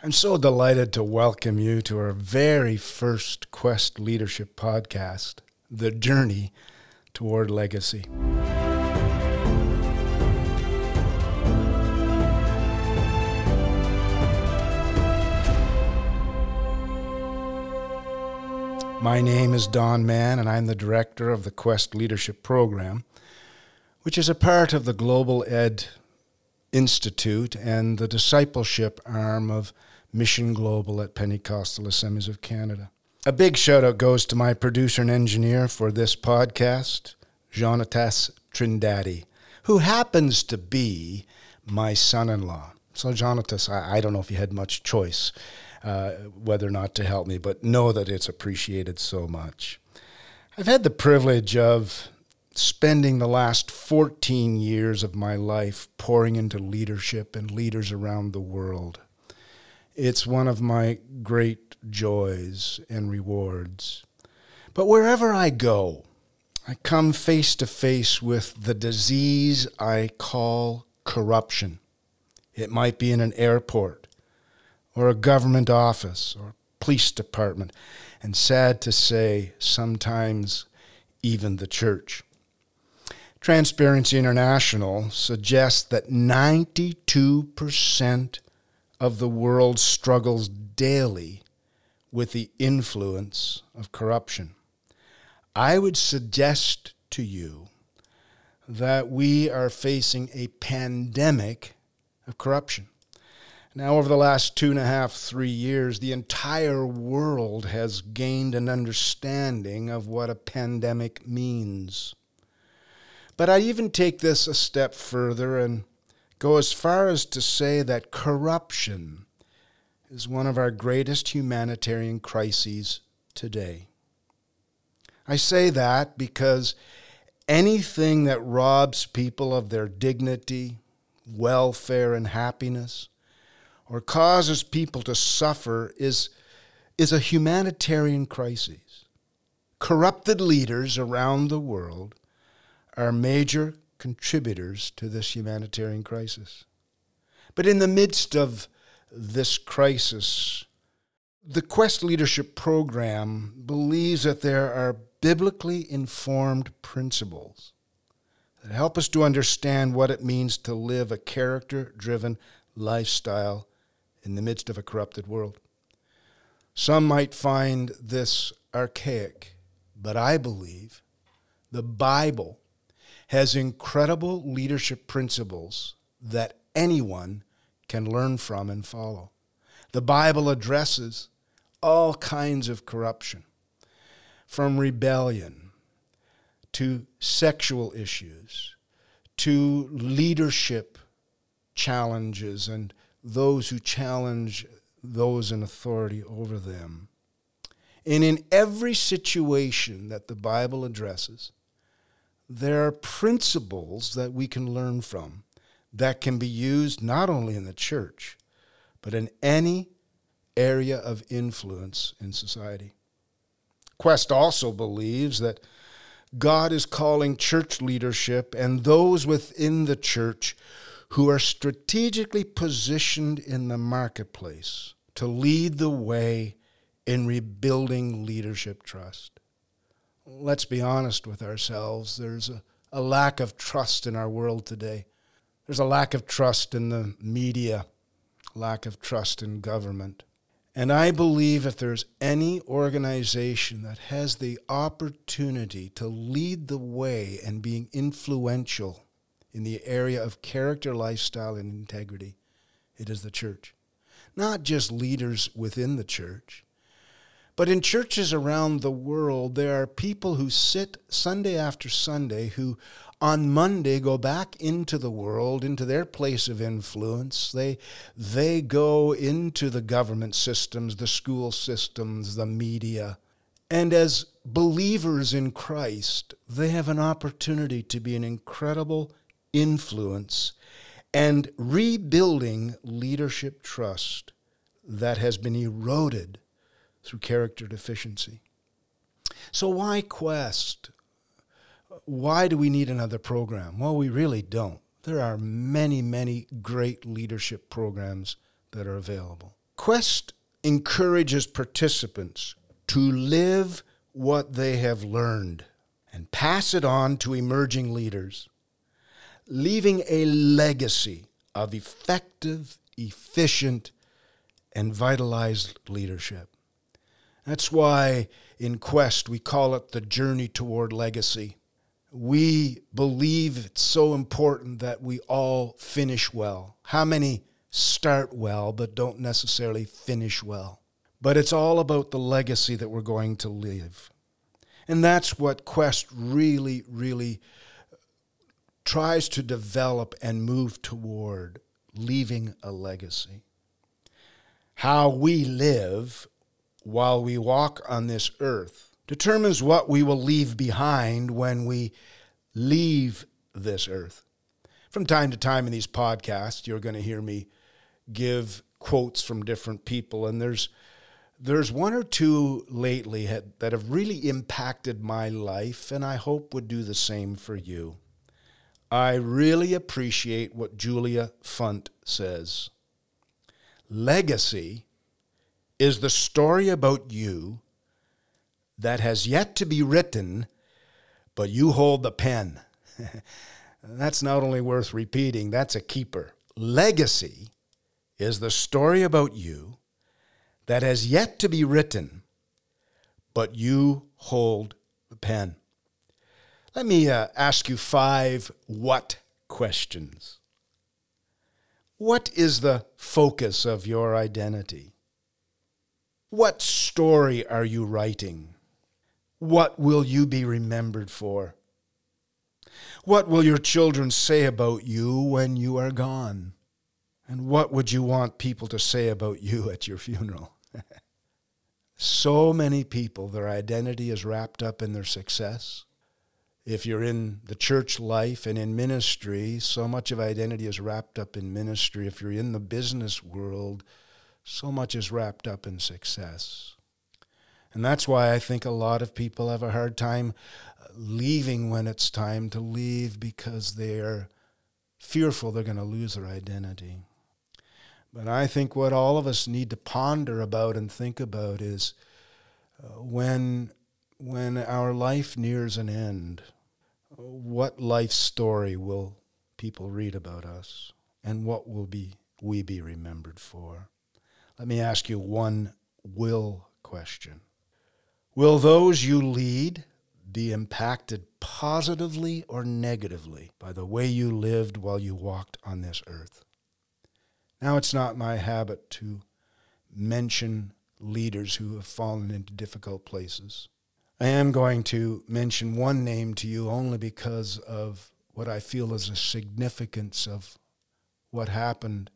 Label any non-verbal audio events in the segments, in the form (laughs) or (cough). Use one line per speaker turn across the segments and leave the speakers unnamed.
I'm so delighted to welcome you to our very first Quest Leadership podcast, The Journey Toward Legacy. My name is Don Mann, and I'm the director of the Quest Leadership Program, which is a part of the Global Ed Institute and the discipleship arm of Mission Global at Pentecostal Assemblies of Canada. A big shout out goes to my producer and engineer for this podcast, Jonatas Trindade, who happens to be my son in law. So, Jonatas, I, I don't know if you had much choice uh, whether or not to help me, but know that it's appreciated so much. I've had the privilege of spending the last 14 years of my life pouring into leadership and leaders around the world. It's one of my great joys and rewards. But wherever I go, I come face to face with the disease I call corruption. It might be in an airport or a government office or police department, and sad to say, sometimes even the church. Transparency International suggests that 92% of the world struggles daily with the influence of corruption. I would suggest to you that we are facing a pandemic of corruption. Now, over the last two and a half, three years, the entire world has gained an understanding of what a pandemic means. But I even take this a step further and go as far as to say that corruption is one of our greatest humanitarian crises today. I say that because anything that robs people of their dignity, welfare, and happiness, or causes people to suffer is, is a humanitarian crisis. Corrupted leaders around the world are major contributors to this humanitarian crisis. But in the midst of this crisis, the Quest Leadership Program believes that there are biblically informed principles that help us to understand what it means to live a character driven lifestyle in the midst of a corrupted world. Some might find this archaic, but I believe the Bible has incredible leadership principles that anyone can learn from and follow. The Bible addresses all kinds of corruption, from rebellion to sexual issues to leadership challenges and those who challenge those in authority over them. And in every situation that the Bible addresses, there are principles that we can learn from that can be used not only in the church, but in any area of influence in society. Quest also believes that God is calling church leadership and those within the church who are strategically positioned in the marketplace to lead the way in rebuilding leadership trust. Let's be honest with ourselves. There's a, a lack of trust in our world today. There's a lack of trust in the media, lack of trust in government. And I believe if there's any organization that has the opportunity to lead the way and being influential in the area of character, lifestyle, and integrity, it is the church. Not just leaders within the church, but in churches around the world, there are people who sit Sunday after Sunday who on Monday go back into the world, into their place of influence. They, they go into the government systems, the school systems, the media. And as believers in Christ, they have an opportunity to be an incredible influence and rebuilding leadership trust that has been eroded through character deficiency. So, why Quest? Why do we need another program? Well, we really don't. There are many, many great leadership programs that are available. Quest encourages participants to live what they have learned and pass it on to emerging leaders, leaving a legacy of effective, efficient, and vitalized leadership. That's why in Quest we call it the journey toward legacy. We believe it's so important that we all finish well. How many start well but don't necessarily finish well? But it's all about the legacy that we're going to leave. And that's what Quest really, really tries to develop and move toward leaving a legacy. How we live while we walk on this earth determines what we will leave behind when we leave this earth. From time to time in these podcasts, you're going to hear me give quotes from different people, and there's there's one or two lately that have really impacted my life, and I hope would do the same for you. I really appreciate what Julia Funt says. Legacy is the story about you that has yet to be written, but you hold the pen. (laughs) that's not only worth repeating, that's a keeper. Legacy is the story about you that has yet to be written, but you hold the pen. Let me uh, ask you five what questions. What is the focus of your identity? What story are you writing? What will you be remembered for? What will your children say about you when you are gone? And what would you want people to say about you at your funeral? (laughs) so many people, their identity is wrapped up in their success. If you're in the church life and in ministry, so much of identity is wrapped up in ministry. If you're in the business world, so much is wrapped up in success. And that's why I think a lot of people have a hard time leaving when it's time to leave because they're fearful they're going to lose their identity. But I think what all of us need to ponder about and think about is uh, when when our life nears an end, what life story will people read about us and what will be we be remembered for? Let me ask you one will question. Will those you lead be impacted positively or negatively by the way you lived while you walked on this earth? Now, it's not my habit to mention leaders who have fallen into difficult places. I am going to mention one name to you only because of what I feel is the significance of what happened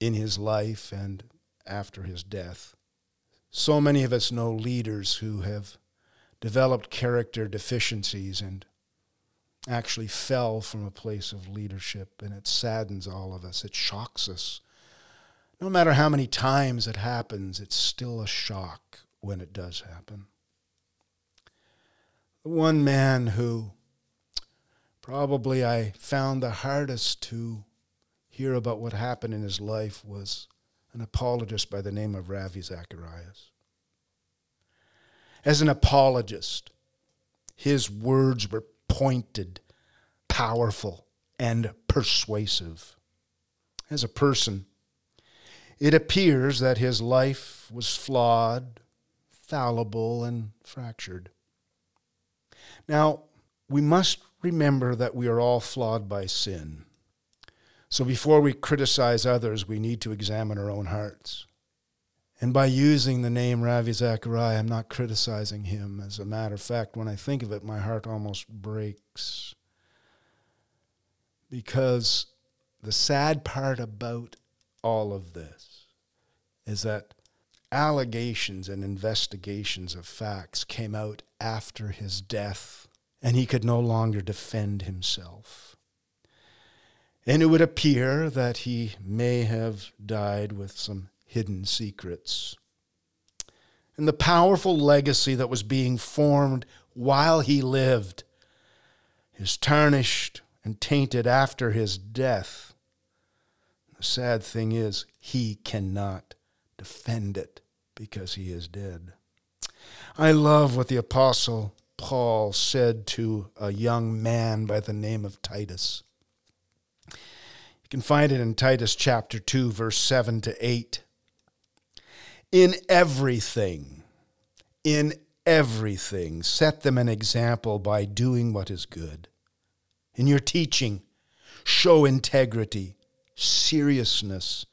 in his life and after his death. So many of us know leaders who have developed character deficiencies and actually fell from a place of leadership, and it saddens all of us. It shocks us no matter how many times it happens, it's still a shock when it does happen. The one man who probably I found the hardest to hear about what happened in his life was an apologist by the name of Ravi Zacharias. As an apologist, his words were pointed, powerful, and persuasive. As a person, it appears that his life was flawed, fallible, and fractured. Now, we must remember that we are all flawed by sin. So before we criticize others, we need to examine our own hearts. And by using the name Ravi Zachariah, I'm not criticizing him. As a matter of fact, when I think of it, my heart almost breaks. Because the sad part about all of this is that allegations and investigations of facts came out after his death, and he could no longer defend himself. And it would appear that he may have died with some hidden secrets. And the powerful legacy that was being formed while he lived is tarnished and tainted after his death. The sad thing is, he cannot defend it because he is dead. I love what the Apostle Paul said to a young man by the name of Titus. You can find it in Titus chapter 2, verse 7 to 8. In everything, in everything, set them an example by doing what is good. In your teaching, show integrity, seriousness,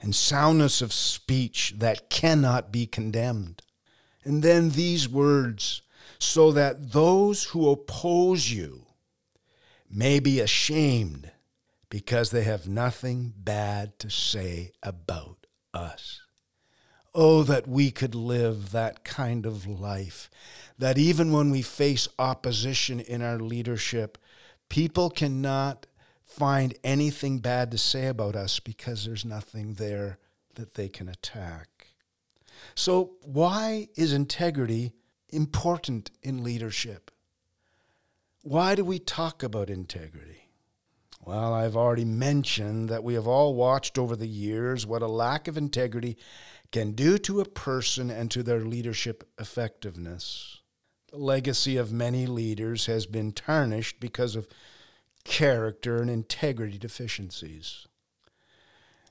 and soundness of speech that cannot be condemned. And then these words, so that those who oppose you may be ashamed because they have nothing bad to say about us. Oh, that we could live that kind of life, that even when we face opposition in our leadership, people cannot find anything bad to say about us because there's nothing there that they can attack. So, why is integrity important in leadership? Why do we talk about integrity? Well, I've already mentioned that we have all watched over the years what a lack of integrity can do to a person and to their leadership effectiveness. The legacy of many leaders has been tarnished because of character and integrity deficiencies.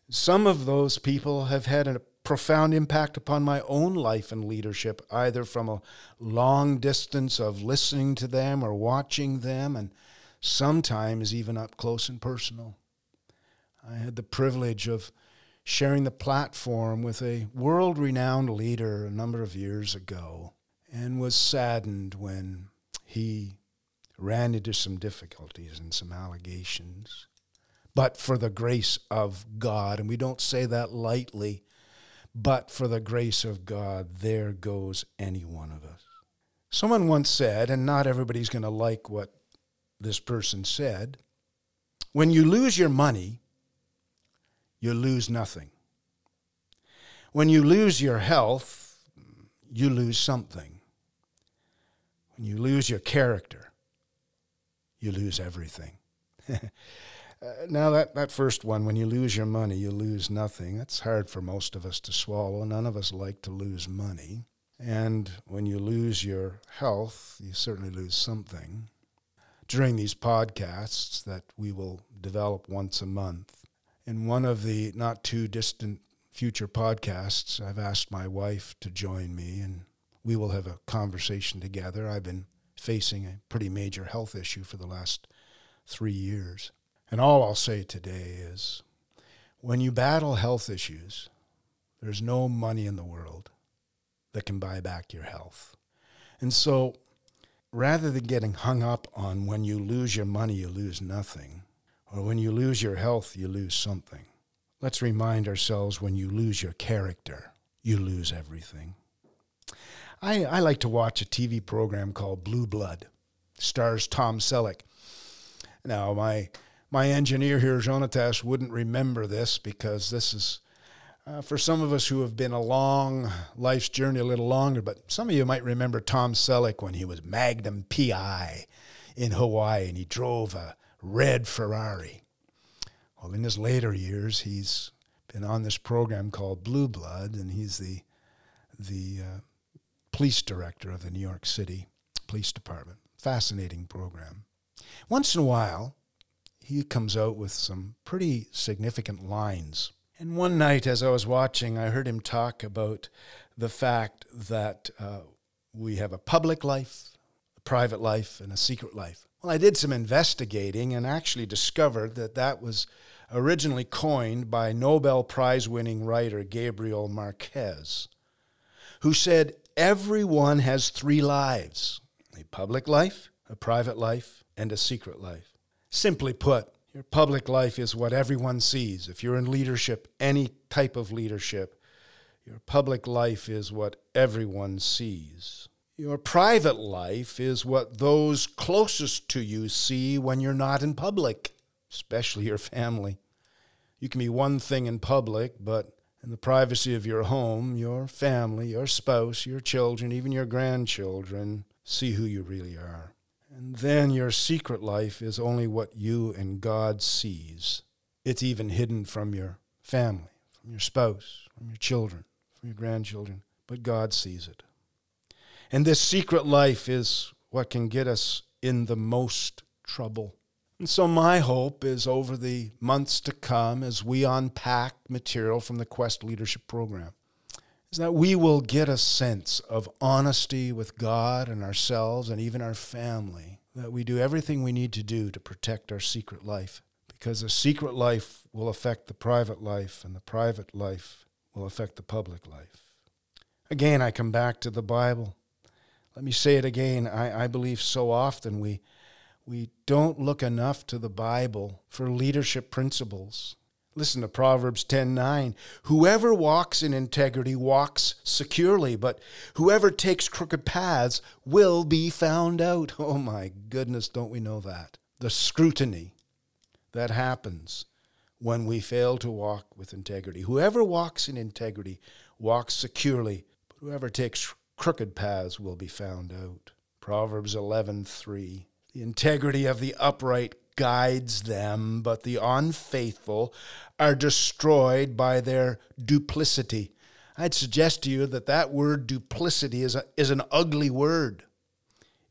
Some of those people have had a profound impact upon my own life and leadership, either from a long distance of listening to them or watching them, and sometimes even up close and personal. I had the privilege of sharing the platform with a world renowned leader a number of years ago and was saddened when he ran into some difficulties and some allegations. But for the grace of God, and we don't say that lightly, but for the grace of God, there goes any one of us. Someone once said, and not everybody's going to like what this person said when you lose your money, you lose nothing. When you lose your health, you lose something. When you lose your character, you lose everything. (laughs) uh, now, that, that first one, when you lose your money, you lose nothing. That's hard for most of us to swallow. None of us like to lose money. And when you lose your health, you certainly lose something. During these podcasts that we will develop once a month, in one of the not too distant future podcasts, I've asked my wife to join me and we will have a conversation together. I've been facing a pretty major health issue for the last three years. And all I'll say today is when you battle health issues, there's no money in the world that can buy back your health. And so rather than getting hung up on when you lose your money, you lose nothing, or when you lose your health, you lose something, let's remind ourselves when you lose your character, you lose everything. I, I like to watch a TV program called Blue Blood. Stars Tom Selleck. Now, my my engineer here, Jonatas, wouldn't remember this because this is uh, for some of us who have been along life's journey a little longer. But some of you might remember Tom Selleck when he was Magnum PI in Hawaii and he drove a red Ferrari. Well, in his later years, he's been on this program called Blue Blood, and he's the the uh, police director of the New York City Police Department. Fascinating program. Once in a while, he comes out with some pretty significant lines. And one night, as I was watching, I heard him talk about the fact that uh, we have a public life, a private life, and a secret life. Well, I did some investigating and actually discovered that that was originally coined by Nobel Prize winning writer Gabriel Marquez, who said everyone has three lives a public life, a private life, and a secret life. Simply put, your public life is what everyone sees. If you're in leadership, any type of leadership, your public life is what everyone sees. Your private life is what those closest to you see when you're not in public, especially your family. You can be one thing in public, but in the privacy of your home, your family, your spouse, your children, even your grandchildren see who you really are. And then your secret life is only what you and God sees. It's even hidden from your family, from your spouse, from your children, from your grandchildren, but God sees it. And this secret life is what can get us in the most trouble. And so, my hope is over the months to come as we unpack material from the Quest Leadership Program, is that we will get a sense of honesty with God and ourselves and even our family, that we do everything we need to do to protect our secret life. Because the secret life will affect the private life, and the private life will affect the public life. Again, I come back to the Bible. Let me say it again. I, I believe so often we we don't look enough to the Bible for leadership principles. Listen to Proverbs 10:9. Whoever walks in integrity walks securely, but whoever takes crooked paths will be found out. (laughs) Oh my goodness, don't we know that? The scrutiny that happens when we fail to walk with integrity. Whoever walks in integrity walks securely, but whoever takes crooked paths will be found out. Proverbs 11:3. The integrity of the upright guides them, but the unfaithful are destroyed by their duplicity. I'd suggest to you that that word duplicity is, a, is an ugly word.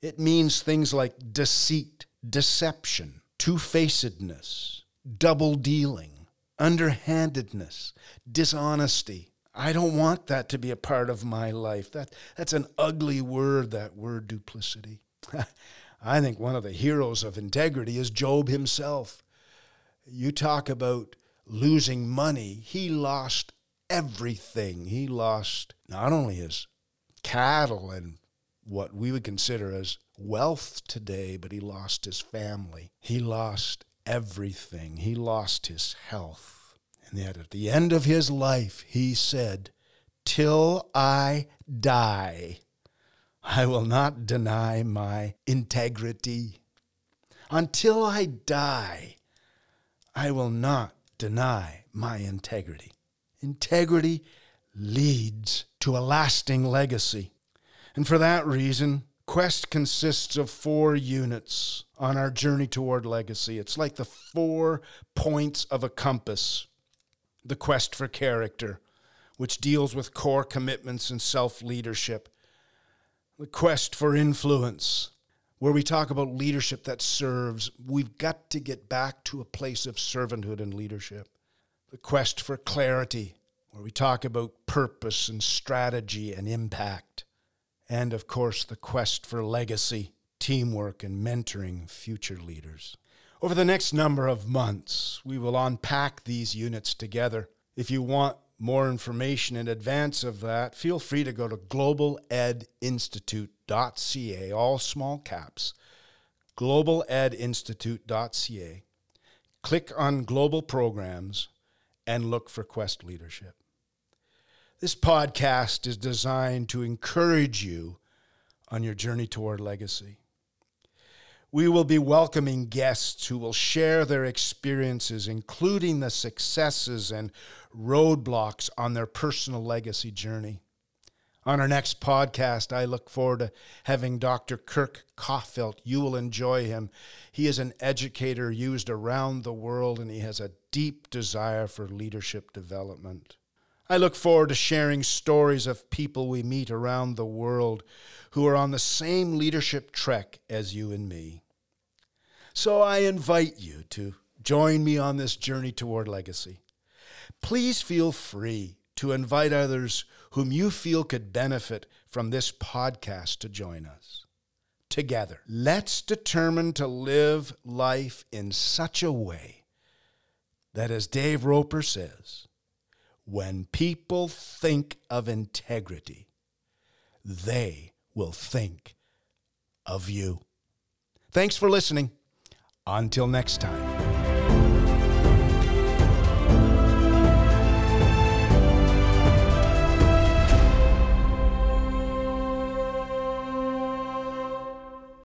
It means things like deceit, deception, two facedness, double dealing, underhandedness, dishonesty. I don't want that to be a part of my life. That, that's an ugly word, that word duplicity. (laughs) I think one of the heroes of integrity is Job himself. You talk about losing money, he lost everything. He lost not only his cattle and what we would consider as wealth today, but he lost his family. He lost everything. He lost his health. And yet at the end of his life, he said, Till I die, I will not deny my integrity. Until I die, I will not deny my integrity. Integrity leads to a lasting legacy. And for that reason, Quest consists of four units on our journey toward legacy. It's like the four points of a compass. The quest for character, which deals with core commitments and self leadership the quest for influence, where we talk about leadership that serves. We've got to get back to a place of servanthood and leadership. The quest for clarity, where we talk about purpose and strategy and impact. And of course, the quest for legacy, teamwork, and mentoring future leaders. Over the next number of months, we will unpack these units together. If you want more information in advance of that, feel free to go to globaledinstitute.ca, all small caps, globaledinstitute.ca. Click on Global Programs and look for Quest Leadership. This podcast is designed to encourage you on your journey toward legacy. We will be welcoming guests who will share their experiences, including the successes and roadblocks on their personal legacy journey. On our next podcast, I look forward to having Dr. Kirk Koffelt. You will enjoy him. He is an educator used around the world, and he has a deep desire for leadership development. I look forward to sharing stories of people we meet around the world who are on the same leadership trek as you and me. So I invite you to join me on this journey toward legacy. Please feel free to invite others whom you feel could benefit from this podcast to join us. Together, let's determine to live life in such a way that, as Dave Roper says, when people think of integrity, they will think of you. Thanks for listening. Until next time.